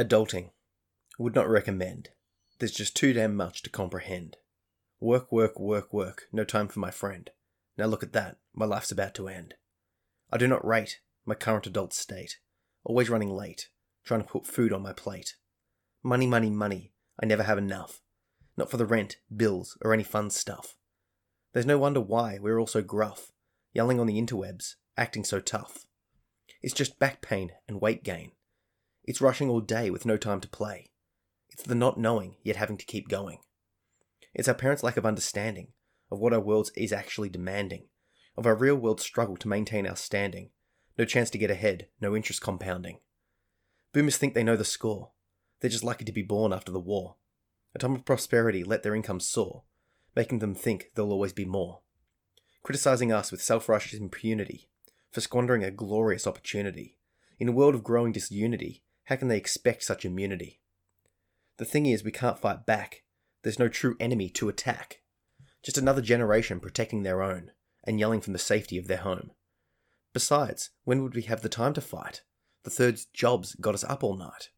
Adulting. Would not recommend. There's just too damn much to comprehend. Work, work, work, work. No time for my friend. Now look at that. My life's about to end. I do not rate my current adult state. Always running late. Trying to put food on my plate. Money, money, money. I never have enough. Not for the rent, bills, or any fun stuff. There's no wonder why we're all so gruff. Yelling on the interwebs. Acting so tough. It's just back pain and weight gain. It's rushing all day with no time to play. It's the not knowing, yet having to keep going. It's our parents' lack of understanding of what our world is actually demanding, of our real world struggle to maintain our standing. No chance to get ahead, no interest compounding. Boomers think they know the score. They're just lucky to be born after the war. A time of prosperity let their incomes soar, making them think there'll always be more. Criticizing us with self righteous impunity for squandering a glorious opportunity. In a world of growing disunity, how can they expect such immunity? The thing is, we can't fight back. There's no true enemy to attack. Just another generation protecting their own and yelling from the safety of their home. Besides, when would we have the time to fight? The third's jobs got us up all night.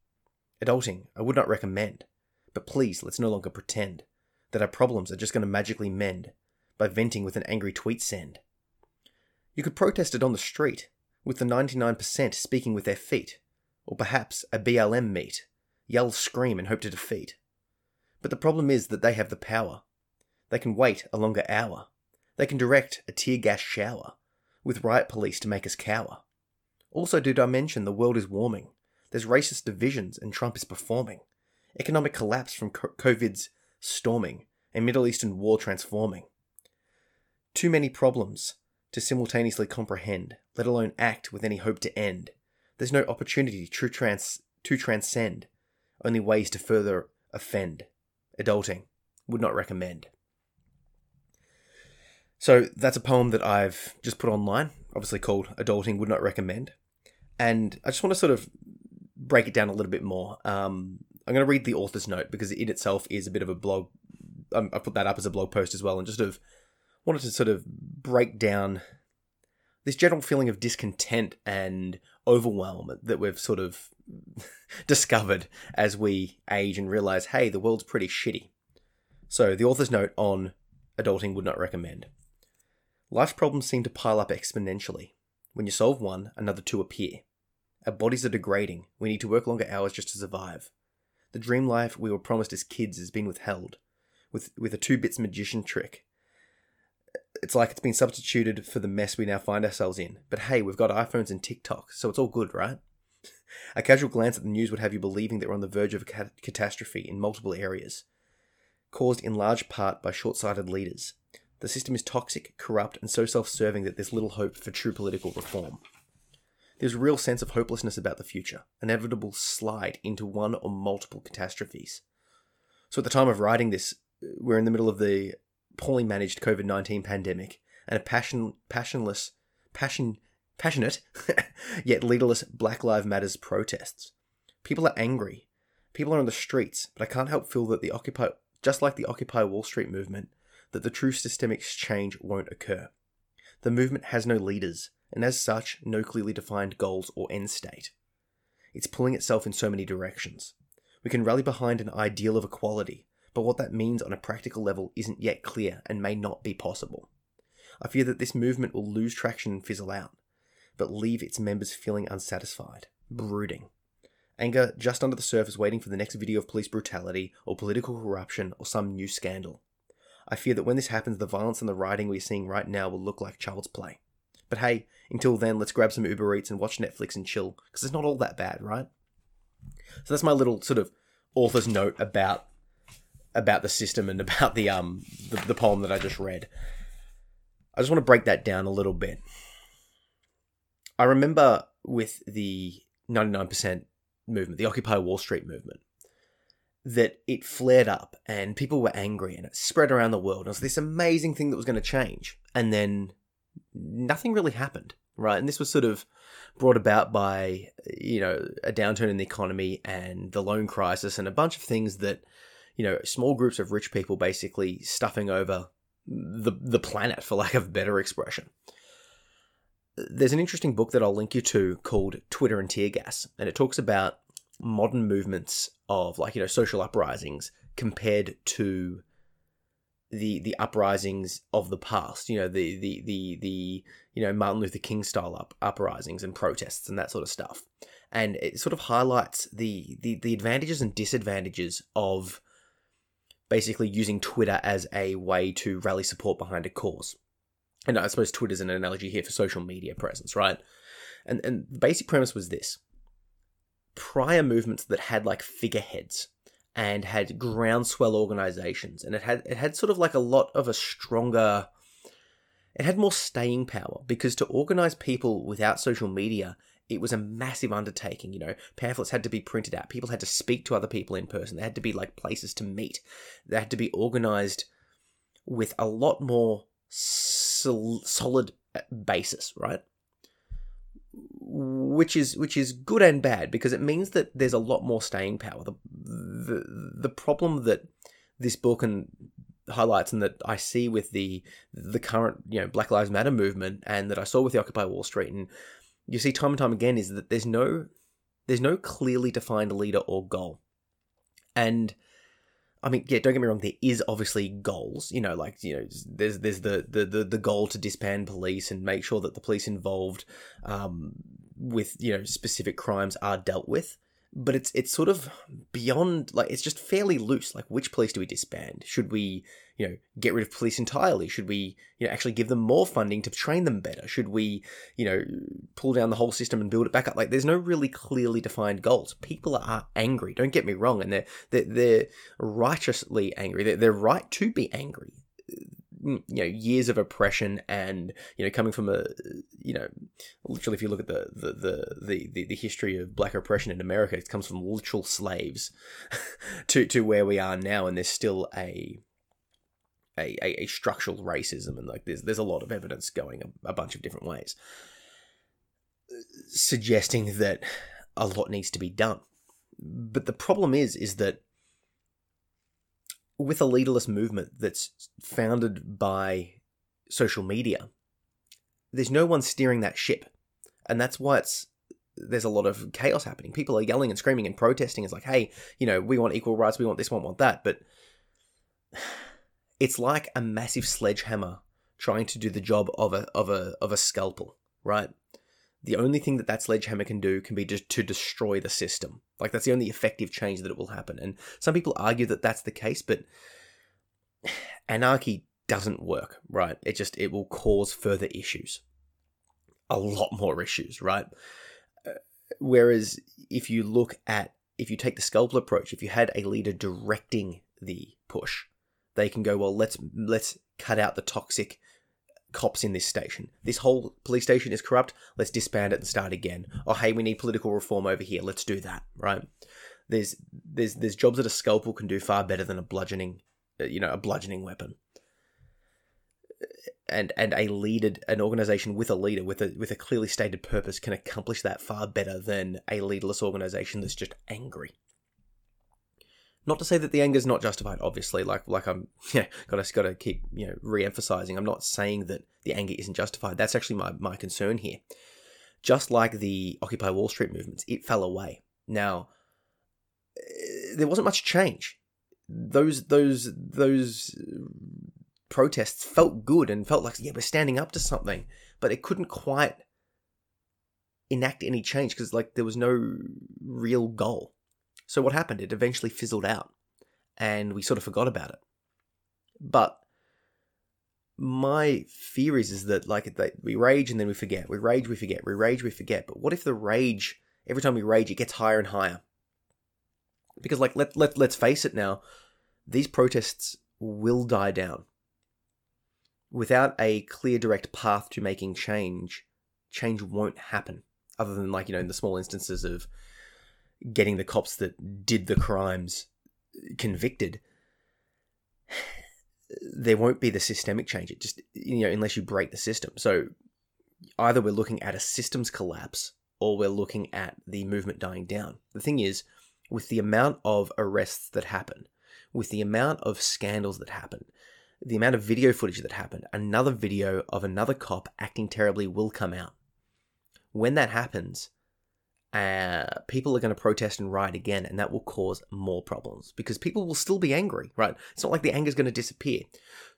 Adulting, I would not recommend, but please let's no longer pretend that our problems are just going to magically mend by venting with an angry tweet send. You could protest it on the street, with the 99% speaking with their feet, or perhaps a BLM meet, yell, scream, and hope to defeat. But the problem is that they have the power. They can wait a longer hour. They can direct a tear gas shower, with riot police to make us cower. Also, did I mention the world is warming? There's racist divisions and Trump is performing. Economic collapse from COVID's storming, and Middle Eastern war transforming. Too many problems to simultaneously comprehend, let alone act with any hope to end. There's no opportunity to, trans- to transcend, only ways to further offend. Adulting. Would not recommend. So that's a poem that I've just put online, obviously called Adulting Would Not Recommend. And I just want to sort of break it down a little bit more. Um, I'm going to read the author's note because it in itself is a bit of a blog. Um, I put that up as a blog post as well, and just sort of wanted to sort of break down this general feeling of discontent and overwhelm that we've sort of discovered as we age and realize, hey, the world's pretty shitty. So, the author's note on adulting would not recommend. Life's problems seem to pile up exponentially. When you solve one, another two appear. Our bodies are degrading. We need to work longer hours just to survive. The dream life we were promised as kids has been withheld, with, with a two bits magician trick it's like it's been substituted for the mess we now find ourselves in. But hey, we've got iPhones and TikTok, so it's all good, right? A casual glance at the news would have you believing that we're on the verge of a cat- catastrophe in multiple areas, caused in large part by short sighted leaders. The system is toxic, corrupt, and so self serving that there's little hope for true political reform. There's a real sense of hopelessness about the future, inevitable slide into one or multiple catastrophes. So, at the time of writing this, uh, we're in the middle of the poorly managed COVID 19 pandemic and a passion, passionless, passion, passionate, yet leaderless Black Lives Matters protests. People are angry. People are on the streets, but I can't help feel that the Occupy, just like the Occupy Wall Street movement, that the true systemic change won't occur. The movement has no leaders, and as such, no clearly defined goals or end state. It's pulling itself in so many directions. We can rally behind an ideal of equality, but what that means on a practical level isn't yet clear and may not be possible. I fear that this movement will lose traction and fizzle out, but leave its members feeling unsatisfied, brooding. Anger just under the surface, waiting for the next video of police brutality or political corruption or some new scandal. I fear that when this happens, the violence and the rioting we're seeing right now will look like child's play. But hey, until then, let's grab some Uber Eats and watch Netflix and chill, because it's not all that bad, right? So that's my little sort of author's note about about the system and about the um the, the poem that I just read. I just want to break that down a little bit. I remember with the 99% movement, the Occupy Wall Street movement, that it flared up and people were angry and it spread around the world. It was this amazing thing that was going to change. And then nothing really happened, right? And this was sort of brought about by, you know, a downturn in the economy and the loan crisis and a bunch of things that you know, small groups of rich people basically stuffing over the the planet, for lack of better expression. There's an interesting book that I'll link you to called Twitter and Tear Gas, and it talks about modern movements of like you know social uprisings compared to the the uprisings of the past you know the the the the you know Martin Luther King style up uprisings and protests and that sort of stuff and it sort of highlights the the, the advantages and disadvantages of basically using Twitter as a way to rally support behind a cause. And I suppose Twitter's an analogy here for social media presence right? And and the basic premise was this. Prior movements that had like figureheads and had groundswell organizations and it had it had sort of like a lot of a stronger it had more staying power because to organize people without social media it was a massive undertaking you know. Pamphlets had to be printed out. People had to speak to other people in person. There had to be like places to meet. They had to be organized with a lot more sol- solid uh, basis right? Which is which is good and bad because it means that there's a lot more staying power. The the, the problem that this book and highlights and that I see with the the current you know Black Lives Matter movement and that I saw with the Occupy Wall Street and you see time and time again is that there's no there's no clearly defined leader or goal. And I mean, yeah, don't get me wrong. There is obviously goals, you know, like you know, there's there's the the the, the goal to disband police and make sure that the police involved um, with you know specific crimes are dealt with but it's it's sort of beyond like it's just fairly loose. Like which police do we disband? Should we you know get rid of police entirely? Should we you know actually give them more funding to train them better? Should we you know pull down the whole system and build it back up? Like there's no really clearly defined goals. People are angry don't get me wrong and they're they're, they're righteously angry. They're, they're right to be angry you know years of oppression and you know coming from a you know literally if you look at the the the the, the history of black oppression in America it comes from literal slaves to to where we are now and there's still a a, a, a structural racism and like there's there's a lot of evidence going a, a bunch of different ways suggesting that a lot needs to be done. But the problem is is that with a leaderless movement that's founded by social media, there's no one steering that ship. And that's why it's there's a lot of chaos happening. People are yelling and screaming and protesting. It's like, hey, you know, we want equal rights, we want this, we want that. But it's like a massive sledgehammer trying to do the job of a of a of a scalpel, right? The only thing that that sledgehammer can do can be just to destroy the system. Like that's the only effective change that it will happen. And some people argue that that's the case, but anarchy doesn't work, right? It just it will cause further issues, a lot more issues, right? Uh, whereas if you look at if you take the scalpel approach, if you had a leader directing the push, they can go well. Let's let's cut out the toxic cops in this station. This whole police station is corrupt. Let's disband it and start again. Oh, hey, we need political reform over here. Let's do that. Right? There's there's there's jobs that a scalpel can do far better than a bludgeoning, uh, you know, a bludgeoning weapon. And and a leader, an organization with a leader with a with a clearly stated purpose can accomplish that far better than a leaderless organization that's just angry. Not to say that the anger is not justified, obviously. Like like I'm yeah, gotta gotta keep you know re-emphasizing. I'm not saying that the anger isn't justified. That's actually my, my concern here. Just like the Occupy Wall Street movements, it fell away. Now eh, there wasn't much change. Those those those protests felt good and felt like yeah we're standing up to something, but it couldn't quite enact any change because like there was no real goal. So what happened? It eventually fizzled out and we sort of forgot about it. But my fear is, is that like we rage and then we forget. We rage, we forget. We rage, we forget. But what if the rage, every time we rage, it gets higher and higher? Because like let let let's face it now, these protests will die down. Without a clear direct path to making change, change won't happen. Other than like, you know, in the small instances of getting the cops that did the crimes convicted, there won't be the systemic change. It just, you know, unless you break the system. So either we're looking at a systems collapse or we're looking at the movement dying down. The thing is, with the amount of arrests that happen, with the amount of scandals that happen, the amount of video footage that happened, another video of another cop acting terribly will come out. When that happens, uh, people are going to protest and riot again, and that will cause more problems because people will still be angry, right? It's not like the anger is going to disappear.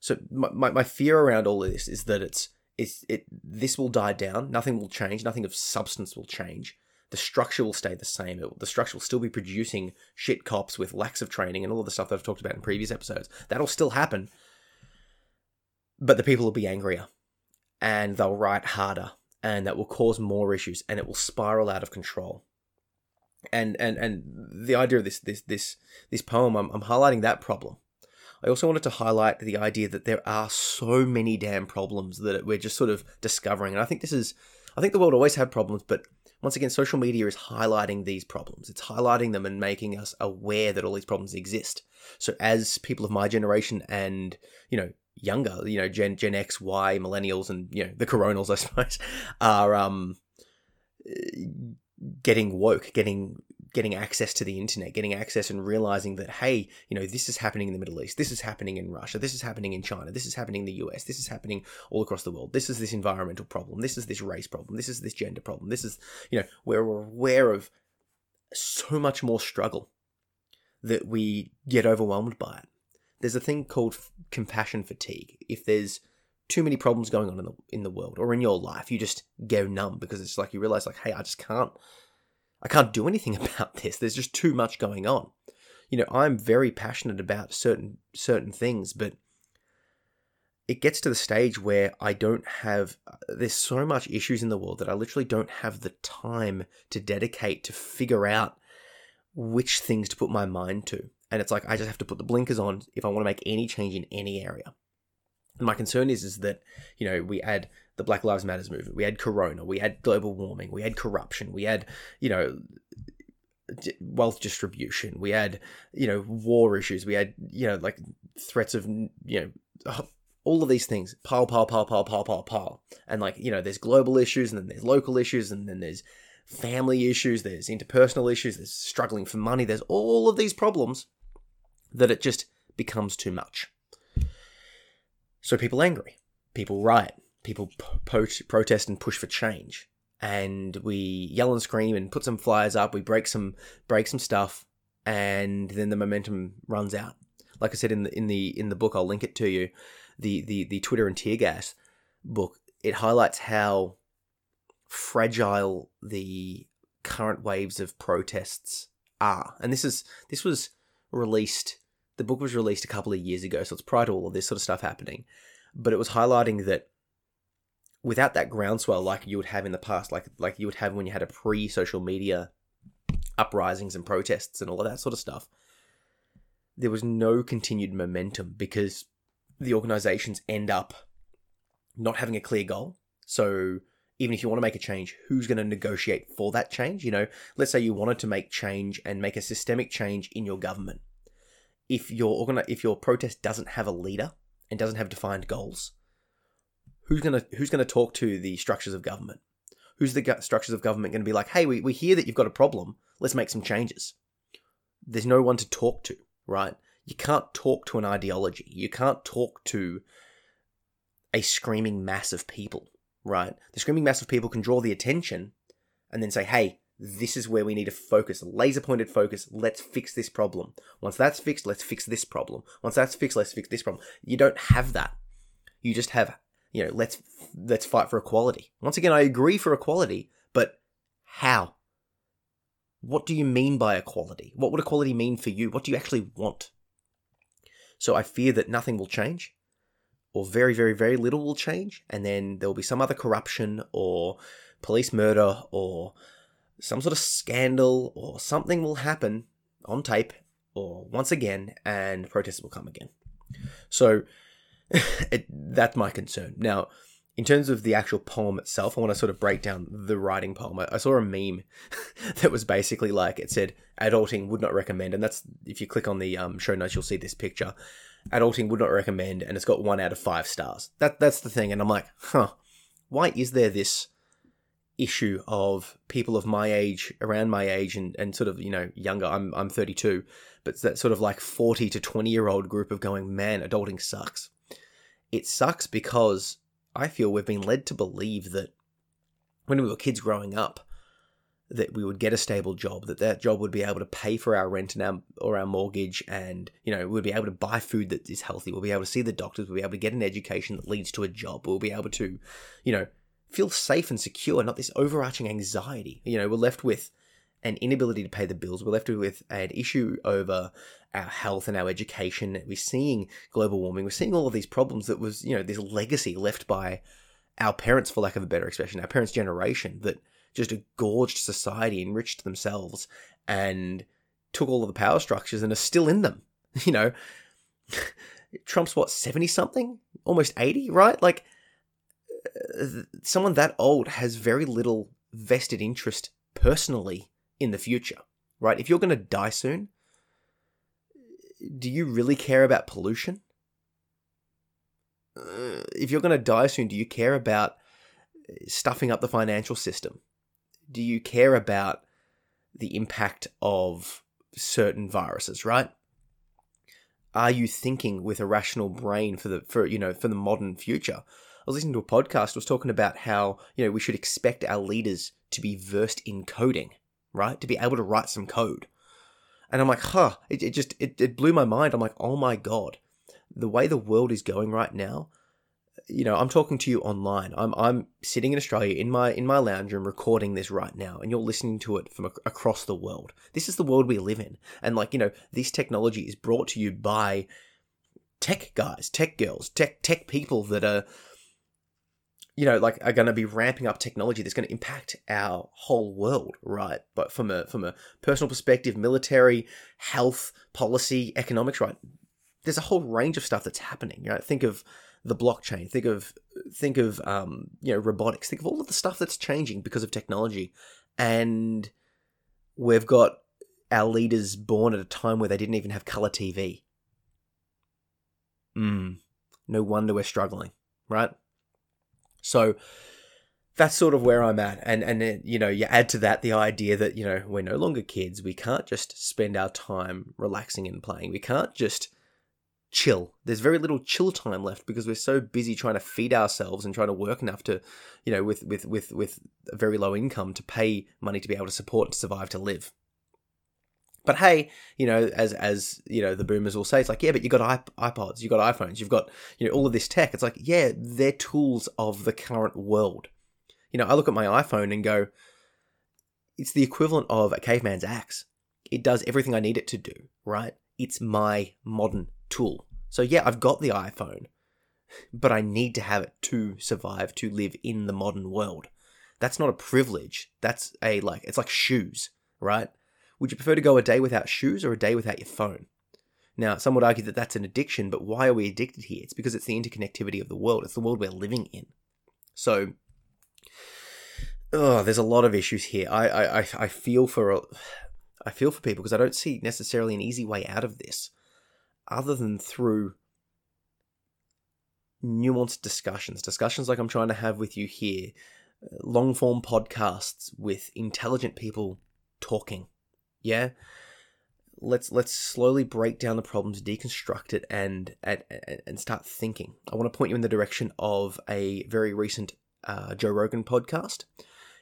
So my, my, my, fear around all of this is that it's it's it this will die down, nothing will change, nothing of substance will change. The structure will stay the same. The structure will still be producing shit cops with lacks of training and all of the stuff that I've talked about in previous episodes. That'll still happen, but the people will be angrier, and they'll riot harder, and that will cause more issues and it will spiral out of control. And and and the idea of this this this this poem I'm, I'm highlighting that problem. I also wanted to highlight the idea that there are so many damn problems that we're just sort of discovering and i think this is i think the world always had problems but once again social media is highlighting these problems. It's highlighting them and making us aware that all these problems exist. So as people of my generation and you know younger, you know, Gen Gen X, Y, millennials, and you know the coronals, I suppose, are um getting woke, getting getting access to the internet, getting access and realizing that hey, you know, this is happening in the Middle East, this is happening in Russia, this is happening in China, this is happening in the US, this is happening all across the world. This is this environmental problem, this is this race problem, this is this gender problem, this is you know, we're aware of so much more struggle that we get overwhelmed by it there's a thing called compassion fatigue. If there's too many problems going on in the in the world or in your life, you just go numb because it's like you realize like, hey, I just can't I can't do anything about this. There's just too much going on. You know, I'm very passionate about certain certain things, but it gets to the stage where I don't have uh, there's so much issues in the world that I literally don't have the time to dedicate to figure out which things to put my mind to. And it's like I just have to put the blinkers on if I want to make any change in any area. And my concern is is that, you know, we add the Black Lives Matters movement, we had corona, we had global warming, we had corruption, we had, you know, wealth distribution, we had, you know, war issues, we had, you know, like threats of, you know, all of these things pile, pile, pile, pile, pile, pile, pile. And like, you know, there's global issues and then there's local issues and then there's family issues, there's interpersonal issues, there's struggling for money, there's all of these problems that it just becomes too much. So people angry, people riot, people po- protest and push for change, and we yell and scream and put some flyers up. We break some break some stuff, and then the momentum runs out. Like I said in the in the in the book, I'll link it to you. The the the Twitter and tear gas book. It highlights how fragile the current waves of protests are, and this is this was released the book was released a couple of years ago, so it's prior to all of this sort of stuff happening. But it was highlighting that without that groundswell, like you would have in the past, like like you would have when you had a pre-social media uprisings and protests and all of that sort of stuff, there was no continued momentum because the organizations end up not having a clear goal. So even if you want to make a change, who's going to negotiate for that change? You know, let's say you wanted to make change and make a systemic change in your government if your if your protest doesn't have a leader and doesn't have defined goals, who's gonna who's gonna talk to the structures of government? Who's the structures of government going to be like? Hey, we, we hear that you've got a problem. Let's make some changes. There's no one to talk to, right? You can't talk to an ideology. You can't talk to a screaming mass of people, right? The screaming mass of people can draw the attention and then say, hey, this is where we need to focus, laser pointed focus. Let's fix this problem. Once that's fixed, let's fix this problem. Once that's fixed, let's fix this problem. You don't have that. You just have, you know, let's let's fight for equality. Once again, I agree for equality, but how? What do you mean by equality? What would equality mean for you? What do you actually want? So I fear that nothing will change, or very, very, very little will change, and then there will be some other corruption or police murder or some sort of scandal or something will happen on tape or once again, and protests will come again. So it, that's my concern. Now, in terms of the actual poem itself, I want to sort of break down the writing poem. I, I saw a meme that was basically like it said, "Adulting would not recommend," and that's if you click on the um, show notes, you'll see this picture. Adulting would not recommend, and it's got one out of five stars. That that's the thing, and I'm like, huh, why is there this issue of people of my age, around my age, and, and sort of you know younger. I'm I'm 32, but that sort of like 40 to 20 year old group of going, man, adulting sucks. It sucks because I feel we've been led to believe that when we were kids growing up, that we would get a stable job, that that job would be able to pay for our rent and our or our mortgage, and you know we'd be able to buy food that is healthy. We'll be able to see the doctors. We'll be able to get an education that leads to a job. We'll be able to, you know, feel safe and secure, not this overarching anxiety. You know, we're left with an inability to pay the bills. We're left with an issue over our health and our education. We're seeing global warming. We're seeing all of these problems that was, you know, this legacy left by our parents, for lack of a better expression, our parents' generation that just a gorged society, enriched themselves, and took all of the power structures and are still in them. You know, Trump's what, 70 something? Almost 80, right? Like, someone that old has very little vested interest personally in the future, right? If you're going to die soon, do you really care about pollution? Uh, if you're going to die soon, do you care about stuffing up the financial system? Do you care about the impact of certain viruses, right? Are you thinking with a rational brain for the for you know for the modern future? I was listening to a podcast was talking about how you know we should expect our leaders to be versed in coding right? To be able to write some code. And I'm like, huh, it, it just, it, it blew my mind. I'm like, oh my God, the way the world is going right now, you know, I'm talking to you online. I'm I'm sitting in Australia in my in my lounge room recording this right now, and you're listening to it from across the world. This is the world we live in, and like you know, this technology is brought to you by tech guys, tech girls, tech tech people that are you know, like are going to be ramping up technology that's going to impact our whole world, right? But from a from a personal perspective, military, health, policy, economics, right? There's a whole range of stuff that's happening. You know, think of the blockchain. Think of think of um, you know robotics. Think of all of the stuff that's changing because of technology, and we've got our leaders born at a time where they didn't even have color TV. Hmm. No wonder we're struggling, right? So that's sort of where I'm at. And and you know, you add to that the idea that you know we're no longer kids. We can't just spend our time relaxing and playing. We can't just chill. There's very little chill time left because we're so busy trying to feed ourselves and trying to work enough to, you know, with with with with a very low income to pay money to be able to support and survive to live. But hey, you know, as as you know, the boomers will say, it's like, yeah, but you got iPods, you got iPhones, you've got you know all of this tech. It's like, yeah, they're tools of the current world. You know, I look at my iPhone and go, it's the equivalent of a caveman's axe. It does everything I need it to do, right? It's my modern tool. So yeah, I've got the iPhone, but I need to have it to survive, to live in the modern world. That's not a privilege. That's a like, it's like shoes, right? Would you prefer to go a day without shoes or a day without your phone? Now, some would argue that that's an addiction, but why are we addicted here? It's because it's the interconnectivity of the world. It's the world we're living in. So, oh, there's a lot of issues here. I, I, I feel for, I feel for people because I don't see necessarily an easy way out of this, other than through nuanced discussions, discussions like I'm trying to have with you here, uh, long form podcasts with intelligent people talking yeah. Let's let's slowly break down the problems deconstruct it and and, and start thinking. I want to point you in the direction of a very recent uh, joe rogan podcast.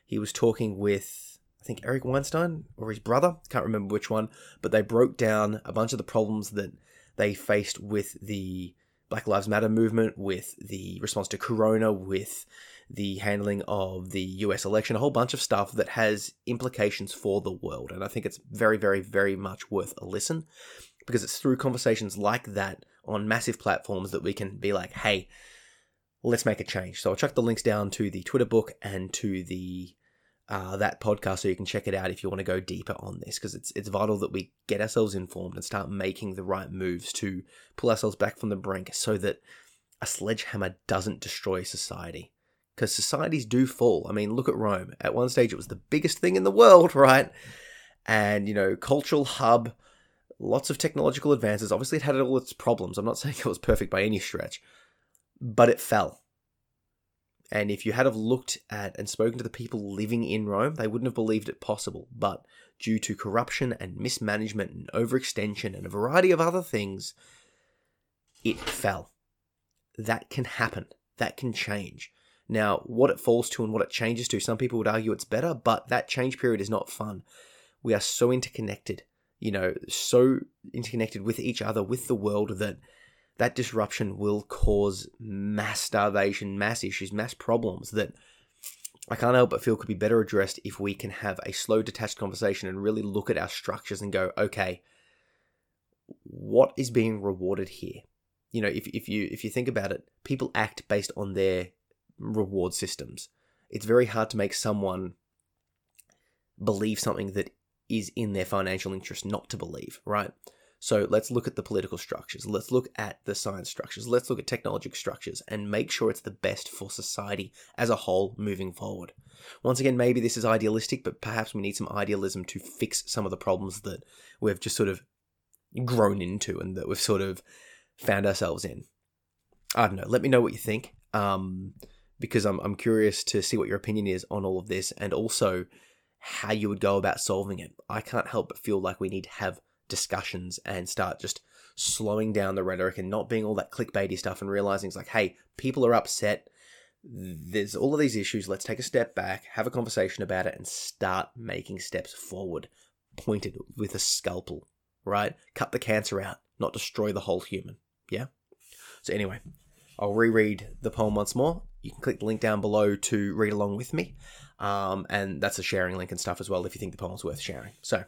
He was talking with i think eric weinstein or his brother can't remember which one but they broke down a bunch of the problems that they faced with the black lives matter movement with the response to corona with the handling of the US election, a whole bunch of stuff that has implications for the world. And I think it's very, very, very much worth a listen because it's through conversations like that on massive platforms that we can be like, hey, let's make a change. So I'll chuck the links down to the Twitter book and to the uh, that podcast so you can check it out if you want to go deeper on this because it's it's vital that we get ourselves informed and start making the right moves to pull ourselves back from the brink so that a sledgehammer doesn't destroy society because societies do fall. I mean, look at Rome. At one stage, it was the biggest thing in the world, right? And, you know, cultural hub, lots of technological advances. Obviously, it had all its problems. I'm not saying it was perfect by any stretch, but it fell. And if you had have looked at and spoken to the people living in Rome, they wouldn't have believed it possible. But due to corruption and mismanagement and overextension and a variety of other things, it fell. That can happen. That can change. Now, what it falls to and what it changes to, some people would argue it's better, but that change period is not fun. We are so interconnected, you know, so interconnected with each other, with the world, that that disruption will cause mass starvation, mass issues, mass problems that I can't help but feel could be better addressed if we can have a slow, detached conversation and really look at our structures and go, okay, what is being rewarded here? You know, if, if you if you think about it, people act based on their reward systems. It's very hard to make someone believe something that is in their financial interest not to believe, right? So let's look at the political structures. Let's look at the science structures. Let's look at technological structures and make sure it's the best for society as a whole moving forward. Once again, maybe this is idealistic, but perhaps we need some idealism to fix some of the problems that we've just sort of grown into and that we've sort of found ourselves in. I don't know. Let me know what you think, um, because I'm I'm curious to see what your opinion is on all of this, and also how you would go about solving it. I can't help but feel like we need to have discussions and start just slowing down the rhetoric and not being all that clickbaity stuff and realizing it's like, hey, people are upset. There's all of these issues. Let's take a step back, have a conversation about it, and start making steps forward, pointed with a scalpel, right? Cut the cancer out, not destroy the whole human. Yeah? So, anyway, I'll reread the poem once more. You can click the link down below to read along with me. Um, and that's a sharing link and stuff as well if you think the poem's worth sharing. So,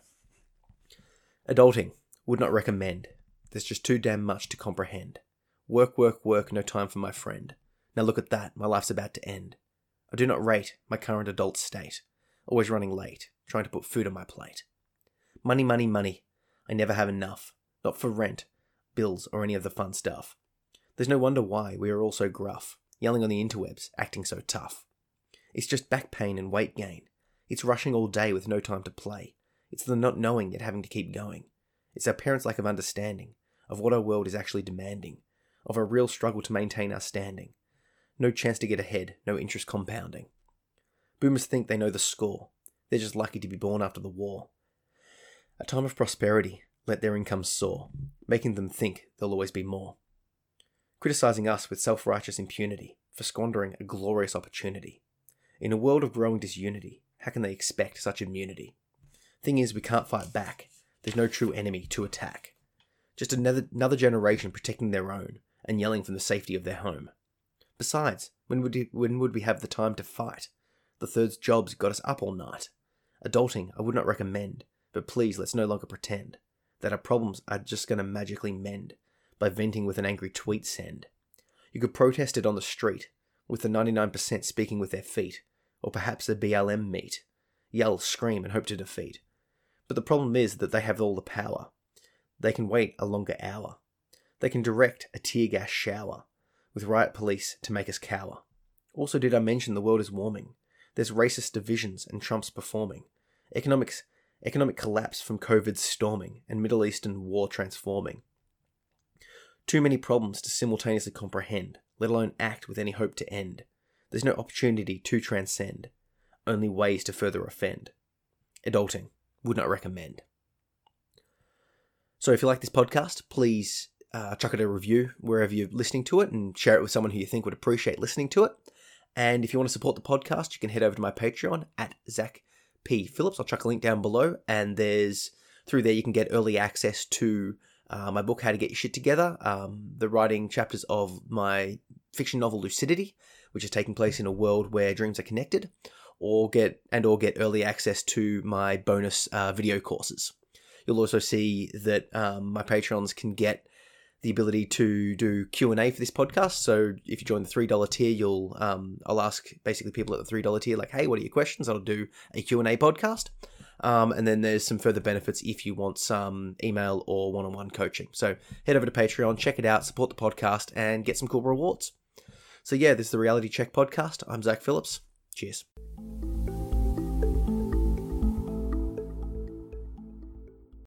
Adulting. Would not recommend. There's just too damn much to comprehend. Work, work, work, no time for my friend. Now look at that, my life's about to end. I do not rate my current adult state. Always running late, trying to put food on my plate. Money, money, money. I never have enough. Not for rent, bills, or any of the fun stuff. There's no wonder why we are all so gruff, yelling on the interwebs, acting so tough. It's just back pain and weight gain. It's rushing all day with no time to play. It's the not knowing yet having to keep going. It's our parents' lack of understanding of what our world is actually demanding, of a real struggle to maintain our standing. No chance to get ahead, no interest compounding. Boomers think they know the score. They're just lucky to be born after the war. A time of prosperity let their incomes soar, making them think there'll always be more. Criticizing us with self righteous impunity for squandering a glorious opportunity. In a world of growing disunity, how can they expect such immunity? Thing is, we can't fight back. There's no true enemy to attack. Just another, another generation protecting their own and yelling from the safety of their home. Besides, when would, we, when would we have the time to fight? The third's job's got us up all night. Adulting, I would not recommend, but please let's no longer pretend that our problems are just going to magically mend by venting with an angry tweet send. You could protest it on the street, with the 99% speaking with their feet, or perhaps a BLM meet. Yell, scream, and hope to defeat. But the problem is that they have all the power. They can wait a longer hour. They can direct a tear gas shower with riot police to make us cower. Also, did I mention the world is warming? There's racist divisions and Trump's performing. Economics, economic collapse from COVID storming and Middle Eastern war transforming. Too many problems to simultaneously comprehend, let alone act with any hope to end. There's no opportunity to transcend, only ways to further offend. Adulting would not recommend. So if you like this podcast, please uh, chuck it a review wherever you're listening to it and share it with someone who you think would appreciate listening to it. And if you want to support the podcast, you can head over to my Patreon at Zach P. Phillips. I'll chuck a link down below, and there's through there you can get early access to uh, my book, How to Get Your Shit Together, um, the writing chapters of my fiction novel Lucidity, which is taking place in a world where dreams are connected, or get and or get early access to my bonus uh, video courses. You'll also see that um, my patrons can get the ability to do Q and A for this podcast. So if you join the three dollar tier, you'll um, I'll ask basically people at the three dollar tier like, hey, what are your questions? I'll do a Q and A podcast. Um, and then there's some further benefits if you want some email or one on one coaching. So head over to Patreon, check it out, support the podcast, and get some cool rewards. So yeah, this is the Reality Check podcast. I'm Zach Phillips. Cheers.